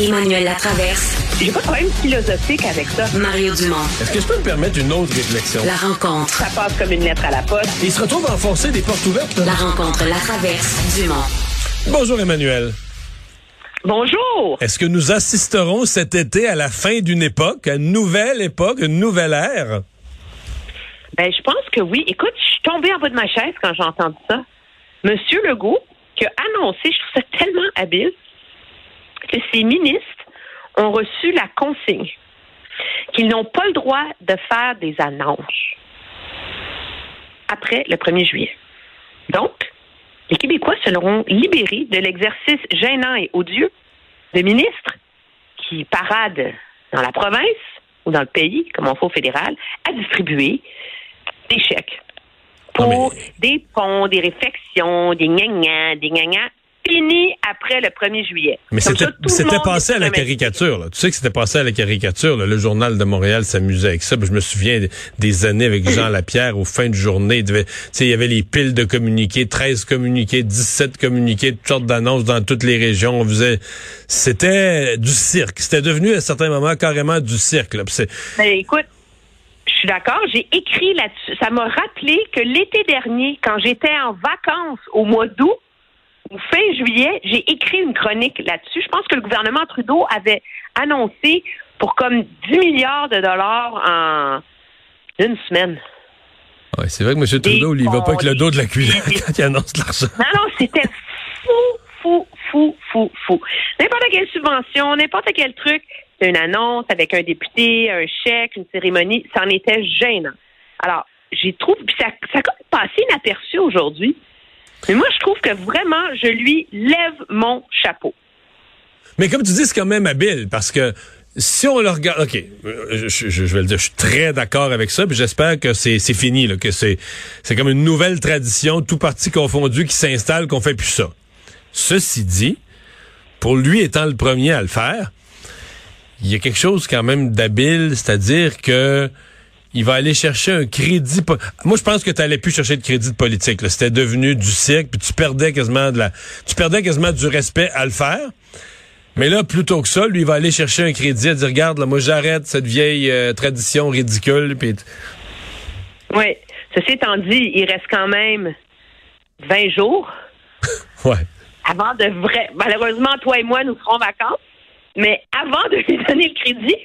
Emmanuel Latraverse. J'ai pas de problème philosophique avec ça. Mario Dumont. Est-ce que je peux me permettre une autre réflexion? La rencontre. Ça passe comme une lettre à la poste. Il se retrouve à enfoncer des portes ouvertes. là. La rencontre Latraverse. Dumont. Bonjour Emmanuel. Bonjour. Est-ce que nous assisterons cet été à la fin d'une époque, à une nouvelle époque, une nouvelle ère? Ben, je pense que oui. Écoute, je suis tombée en bas de ma chaise quand j'ai entendu ça. Monsieur Legault, qui a annoncé, je trouve ça tellement habile, que ses ministres ont reçu la consigne qu'ils n'ont pas le droit de faire des annonces après le 1er juillet. Donc, les Québécois seront libérés de l'exercice gênant et odieux de ministres qui paradent dans la province ou dans le pays, comme on fait au fédéral, à distribuer des chèques pour Non, des ponts, des réflexions, des gnagnans, des gnagnans, finis après le 1er juillet. Mais c'était passé à la caricature. Là. Tu sais que c'était passé à la caricature. là. Le journal de Montréal s'amusait avec ça. Je me souviens des années avec Jean Lapierre, aux fins de journée, il, devait- tu sais, il y avait les piles de communiqués, 13 communiqués, 17 communiqués, toutes sortes d'annonces dans toutes les régions. On faisait... C'était du cirque. C'était devenu à certains moments carrément du cirque. Là. Écoute, je suis d'accord. J'ai écrit là-dessus. Ça m'a rappelé que l'été dernier, quand j'étais en vacances au mois d'août ou fin juillet, j'ai écrit une chronique là-dessus. Je pense que le gouvernement Trudeau avait annoncé pour comme 10 milliards de dollars en une semaine. Ouais, c'est vrai que M. Trudeau, il va pas avec le dos de la cuillère quand il annonce l'argent. Non, non, c'était fou, fou, fou, fou, fou. N'importe quelle subvention, n'importe quel truc, c'est une annonce avec un député, un chèque, une cérémonie, ça en était gênant. Alors, j'ai trouvé, puis ça, ça a comme passé inaperçu aujourd'hui. Mais moi, je trouve que vraiment, je lui lève mon chapeau. Mais comme tu dis, c'est quand même habile parce que si on le regarde, ok, je, vais le dire, je suis très d'accord avec ça, puis j'espère que c'est c'est fini, là, que c'est c'est comme une nouvelle tradition, tout parti confondu, qui s'installe, qu'on fait plus ça. Ceci dit, pour lui étant le premier à le faire, il y a quelque chose quand même d'habile, c'est-à-dire que il va aller chercher un crédit. po- Moi, je pense que tu allais plus chercher de crédit de politique. là. C'était devenu du cirque, puis tu perdais quasiment de la, tu perdais quasiment du respect à le faire. Mais là, plutôt que ça, lui, il va aller chercher un crédit, à dire, regarde, là, moi, j'arrête cette vieille euh, tradition ridicule. Oui. Ceci étant dit, il reste quand même 20 jours ouais. avant de vrai. Malheureusement, toi et moi, nous serons en vacances. Mais avant de lui donner le crédit,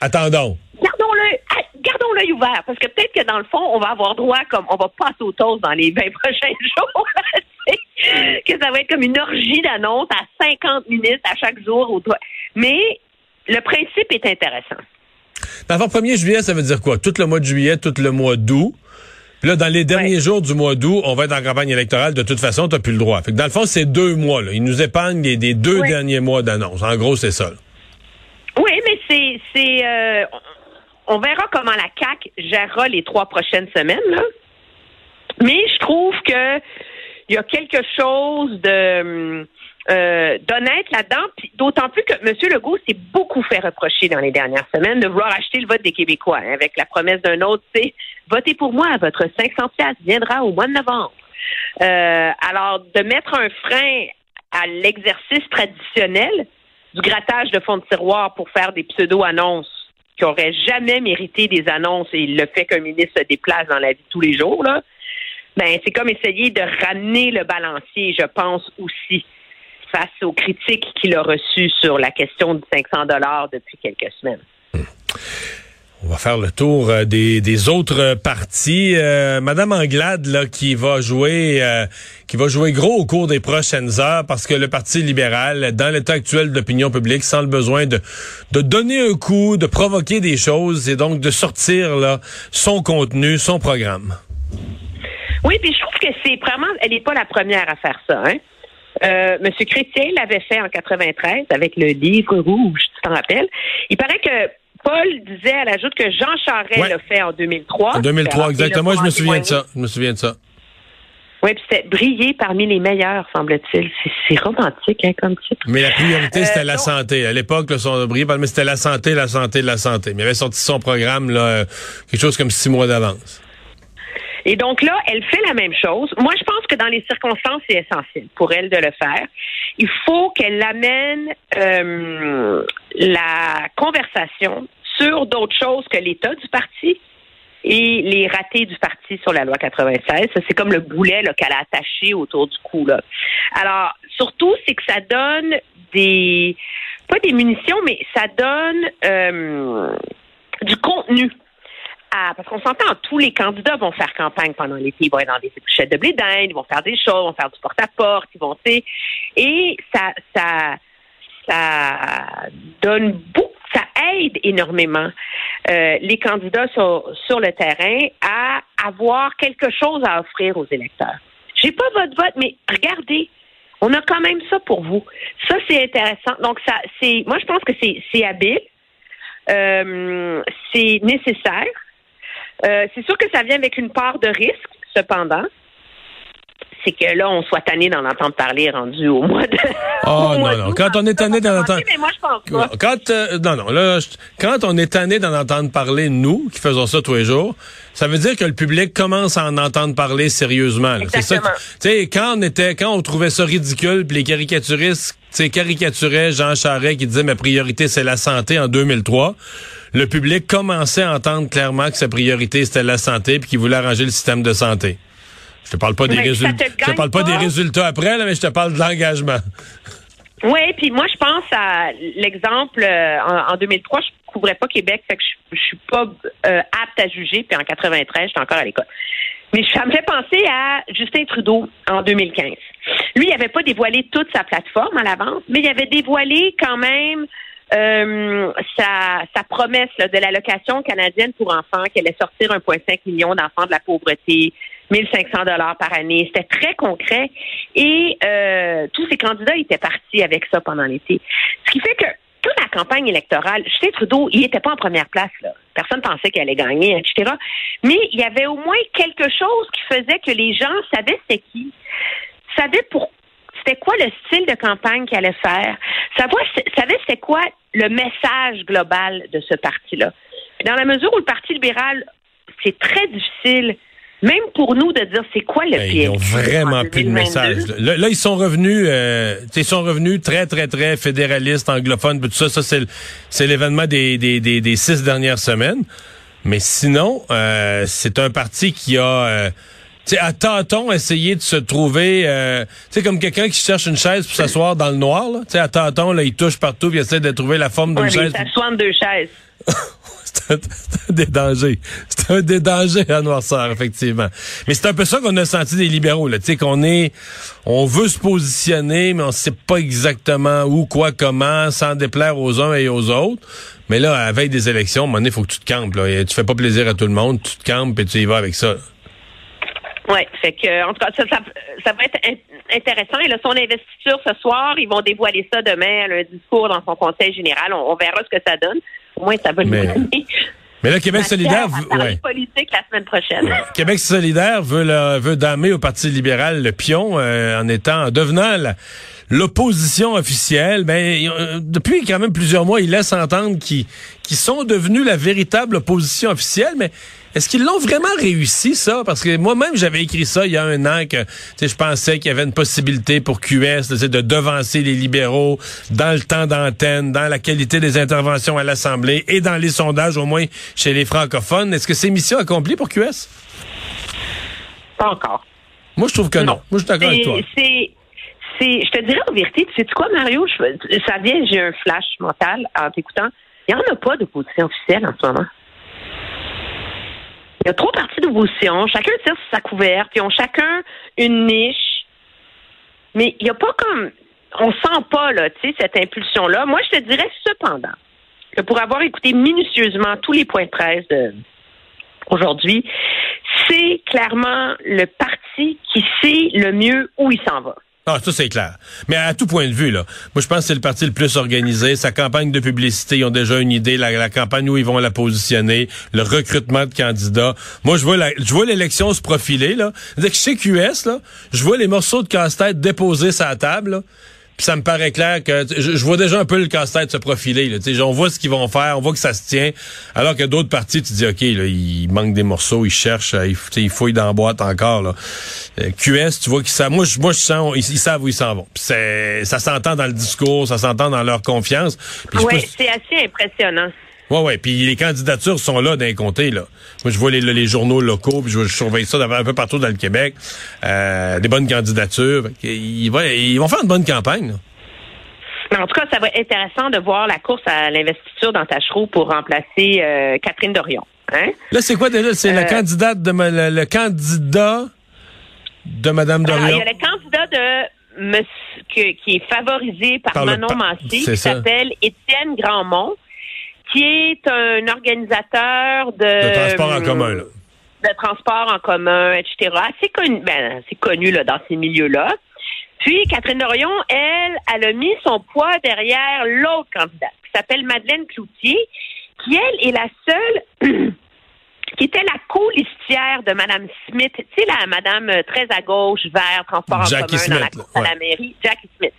Attendons. gardons-le, gardons l'œil ouvert, parce que peut-être que dans le fond, on va avoir droit comme on va passer au toast dans les 20 prochains jours. que ça va être comme une orgie d'annonces à 50 minutes à chaque jour. Au. Mais le principe est intéressant. Dans le 1er juillet, ça veut dire quoi? Tout le mois de juillet, tout le mois d'août. Puis là, dans les derniers Ouais. jours du mois d'août, on va être en campagne électorale. De toute façon, tu plus le droit. Fait que dans le fond, c'est deux mois. Là. Il nous épargne des, des deux Ouais. derniers mois d'annonce. En gros, c'est ça. là. Oui, mais c'est. c'est euh, on verra comment la CAC gérera les trois prochaines semaines. Mais je trouve que il y a quelque chose de euh, d'honnête là-dedans, d'autant plus que M. Legault s'est beaucoup fait reprocher dans les dernières semaines de vouloir acheter le vote des Québécois, hein, avec la promesse d'un autre, c'est votez pour moi, votre 500 pièces viendra au mois de novembre. Euh, alors, de mettre un frein à l'exercice traditionnel du grattage de fonds de tiroir pour faire des pseudo-annonces qui jamais mérité des annonces et le fait qu'un ministre se déplace dans la vie tous les jours, là, ben, c'est comme essayer de ramener le balancier, je pense aussi, face aux critiques qu'il a reçues sur la question du 500 dollars depuis quelques semaines. On va faire le tour euh, des, des autres partis. Euh, Madame Anglade, là, qui va jouer, euh, qui va jouer gros au cours des prochaines heures, parce que le Parti libéral, dans l'état actuel de l'opinion publique, sent le besoin de, de donner un coup, de provoquer des choses, et donc de sortir là son contenu, son programme. Oui, puis je trouve que c'est vraiment, elle n'est pas la première à faire ça. Hein? Euh, Monsieur Chrétien l'avait fait en 93 avec le livre rouge, tu t'en rappelles? Il paraît que Paul disait à l'ajout que Jean Charest Ouais. l'a fait en 2003. En 2003, Alors, exactement. Je me souviens de ça. Je me souviens de ça. Oui, puis c'était briller parmi les meilleurs, semble-t-il. C'est- romantique, hein, comme titre. Mais la priorité, Euh, c'était la non. santé. À l'époque, son brillé, mais c'était la santé, la santé, la santé. Mais il avait sorti son programme, là, euh, quelque chose comme six mois d'avance. Et donc là, elle fait la même chose. Moi, je pense que dans les circonstances, c'est essentiel pour elle de le faire. Il faut qu'elle amène euh, la conversation sur d'autres choses que l'état du parti et les ratés du parti sur la loi 96. C'est comme le boulet qu'elle a attaché autour du cou. Là. Alors, surtout, c'est que ça donne des pas des munitions, mais ça donne euh, du contenu parce qu'on s'entend, tous les candidats vont faire campagne pendant l'été. Ils vont être dans des épluchettes de blé ils vont faire des choses, ils vont faire du porte-à-porte, ils vont, tu et ça, ça, ça donne beaucoup, ça aide énormément euh, les candidats sur, sur le terrain à avoir quelque chose à offrir aux électeurs. J'ai pas votre vote, mais regardez, on a quand même ça pour vous. Ça, c'est intéressant. Donc, ça, c'est, moi, je pense que c'est, c'est habile, euh, c'est nécessaire. Euh, c'est sûr que ça vient avec une part de risque, cependant. C'est que là, on soit tanné d'en entendre parler rendu au mois de. Oh non, non. Quand on est tanné d'en entendre. Mais moi, je pense pas. Quand, euh, non, non. Là, quand on est tanné d'en entendre parler, nous, qui faisons ça tous les jours, ça veut dire que le public commence à en entendre parler sérieusement. C'est ça. Tu sais, quand on était, quand on trouvait ça ridicule, puis les caricaturistes, tu caricaturaient Jean Charest qui disait ma priorité c'est la santé en 2003 le public commençait à entendre clairement que sa priorité c'était la santé puis qu'il voulait arranger le système de santé. Je te parle pas des résultats. Je te parle pas, des résultats après, là, mais je te parle de l'engagement. Oui, puis moi je pense à l'exemple euh, en, 2003, je couvrais pas Québec, fait que je, suis pas euh, apte à juger. Puis en 93, j'étais encore à l'école. Mais ça me fait penser à Justin Trudeau en 2015. Lui, il avait pas dévoilé toute sa plateforme à l'avance, mais il avait dévoilé quand même euh, sa, promesse de l'allocation canadienne pour enfants, qu'elle allait sortir 1,5 million d'enfants de la pauvreté, 1500 dollars par année. C'était très concret. Et euh, tous ces candidats étaient partis avec ça pendant l'été. Ce qui fait que toute la campagne électorale, Justin Trudeau, il n'était pas en première place. Là. Personne pensait qu'il allait gagner, etc. Mais il y avait au moins quelque chose qui faisait que les gens savaient c'était qui, savaient pour c'était quoi le style de campagne qu'il allait faire, savaient c'était quoi le message global de ce parti-là? Dans la mesure où le Parti libéral, c'est très difficile même pour nous de dire c'est quoi le pied. Ils ont vraiment plus de message. Là, ils sont revenus, euh, ils sont revenus très très très fédéralistes, anglophones, tout ça. Ça c'est l'événement des, des, des, six dernières semaines. Mais sinon, euh, c'est un parti qui a euh, sais, à tâtons, essayer de se trouver, euh, tu sais, comme quelqu'un qui cherche une chaise pour s'asseoir dans le noir, là. Tu sais, à tâtons, là, il touche partout, il essaie de trouver la forme d'une ouais, chaise. Il s'assoit deux chaises. c'est un, un, des dangers. C'est un des dangers à noirceur, effectivement. Mais c'est un peu ça qu'on a senti des libéraux, là. Tu sais, qu'on est, on veut se positionner, mais on sait pas exactement où, quoi, comment, sans déplaire aux uns et aux autres. Mais là, à la veille des élections, à un moment donné, il faut que tu te campes, là. Tu fais pas plaisir à tout le monde, tu te campes et tu y vas avec ça. Oui, fait que en tout cas, ça, ça, va être intéressant. Et là, son investiture ce soir, ils vont dévoiler ça demain, le discours dans son conseil général. On, verra ce que ça donne. Au moins, ça va mais, mais là, Québec solidaire, ouais. politique la semaine prochaine. Québec solidaire veut veut damer au Parti libéral le pion euh, en étant en devenant l'opposition officielle. Ben euh, depuis quand même plusieurs mois, ils laissent entendre qu'ils qui sont devenus la véritable opposition officielle, mais est-ce qu'ils l'ont vraiment réussi, ça? Parce que moi-même, j'avais écrit ça il y a un an que je pensais qu'il y avait une possibilité pour QS de devancer les libéraux dans le temps d'antenne, dans la qualité des interventions à l'Assemblée et dans les sondages, au moins chez les francophones. Est-ce que c'est mission accomplie pour QS? Pas encore. Moi, je trouve que non. Moi, je suis d'accord avec toi. je te dirais en vérité, tu sais quoi, Mario? ça vient, j'ai un flash mental en t'écoutant. Il n'y en a pas de position officielle en ce moment. Il y a trois partis d'opposition. Chacun tire sur sa couverte. Ils ont chacun une niche. Mais il n'y a pas comme. On sent pas, là, tu sais, cette impulsion-là. Moi, je te dirais cependant que pour avoir écouté minutieusement tous les points de presse de aujourd'hui, c'est clairement le parti qui sait le mieux où il s'en va. Ah, ça c'est clair. Mais à tout point de vue, là, moi je pense que c'est le parti le plus organisé. Sa campagne de publicité, ils ont déjà une idée, la, campagne où ils vont la positionner, le recrutement de candidats. Moi je vois la, je vois l'élection se profiler là. Dès que chez QS là, je vois les morceaux de casse-tête déposés sur la table. Puis ça me paraît clair que je, je vois déjà un peu le casse-tête se profiler. Là, Tu sais, on voit ce qu'ils vont faire, on voit que ça se tient. Alors que d'autres parties, tu dis, OK, là, il manque des morceaux, ils cherchent, ils, fouillent dans la boîte encore. Là. Euh, QS, tu vois qu'ils savent. Moi, je, moi, je sens, ils, ils savent où ils s'en vont. Ça s'entend dans le discours, ça s'entend dans leur confiance. Oui, c'est assez impressionnant. Ouais, ouais. Puis les candidatures sont là d'un côté, là. Moi, je vois les, les journaux locaux, puis je, je surveille ça un peu partout dans le Québec. Euh, des bonnes candidatures. Ils, vont- ils vont faire une bonne campagne. là. Mais en tout cas, ça va être intéressant de voir la course à l'investiture dans Tachereau pour remplacer euh, Catherine Dorion. Hein? Là, c'est quoi déjà? C'est la Euh, candidate de ma- le, le candidat de Mme Alors, il Dorion. y a le candidat de monsieur, que- qui est favorisé par, Par Manon pa- Massé, qui s'appelle Étienne Grandmont, qui est un organisateur de... De transport en commun, là. De transport en commun, etc. Assez connu, ben, assez connu là, dans ces milieux-là. Puis, Catherine Dorion, elle, elle a mis son poids derrière l'autre candidate, qui s'appelle Madeleine Cloutier, qui, elle, est la seule qui était la co-listière de Mme Smith. Tu sais, la Madame euh, très à gauche, vert, transport Jackie en commun dans la course à la mairie, Jackie Smith.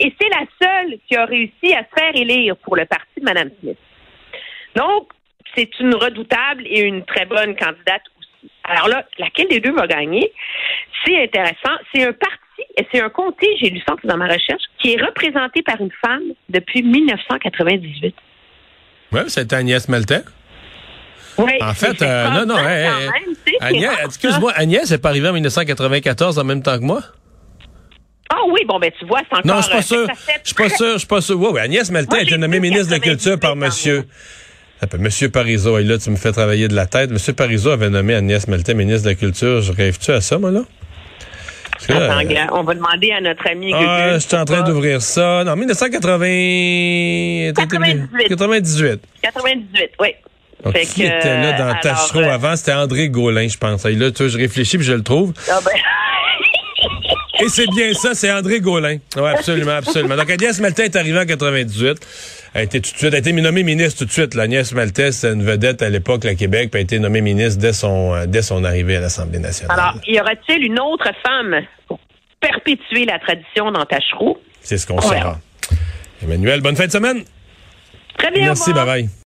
Et c'est la seule qui a réussi à se faire élire pour le parti de Mme Smith. Donc, c'est une redoutable et une très bonne candidate aussi. Alors là, laquelle des deux va gagner? C'est intéressant. C'est un parti et c'est un comté, j'ai lu ça dans ma recherche, qui est représenté par une femme depuis 1998. Oui, c'est Agnès Maltais. Oui, En fait, euh, non, non, hey, hey, même, Agnès, excuse-moi, Agnès est pas arrivée en 1994 en même temps que moi? Ah oui, bon, ben tu vois, c'est encore... Non, je suis pas euh, sûr. Je suis pas sûr, je suis pas sûr. Ouais, ouais, Agnès Maltais Moi, a été nommée ministre de la Culture par 98 monsieur. Monsieur Parizeau, et là, tu me fais travailler de la tête. Monsieur Parizeau avait nommé Agnès Maltais ministre de la Culture. Je rêve-tu à ça, moi, là? Attends, euh, on va demander à notre ami ah, je suis en train d'ouvrir ça. Non, 1980... 98. 98. 98, oui. Donc, Fait qui que, était là dans alors, Tachereau euh, avant? C'était André Gaulin, je pense. Et là, tu vois, je réfléchis puis je le trouve. Ah ben... Et c'est bien ça, c'est André Gaulin. Oui, absolument, absolument. Donc, Agnès Maltais est arrivée en 98. Elle a été tout de suite, a été nommée ministre tout de suite. là. Agnès Maltais, c'est une vedette à l'époque, à Québec, puis a été nommée ministre dès son, euh, dès son arrivée à l'Assemblée nationale. Alors, y aura-t-il une autre femme pour perpétuer la tradition dans Tachereau? c'est ce qu'on on saura. Emmanuel, bonne fin de semaine. Très bien, Merci, bye bye.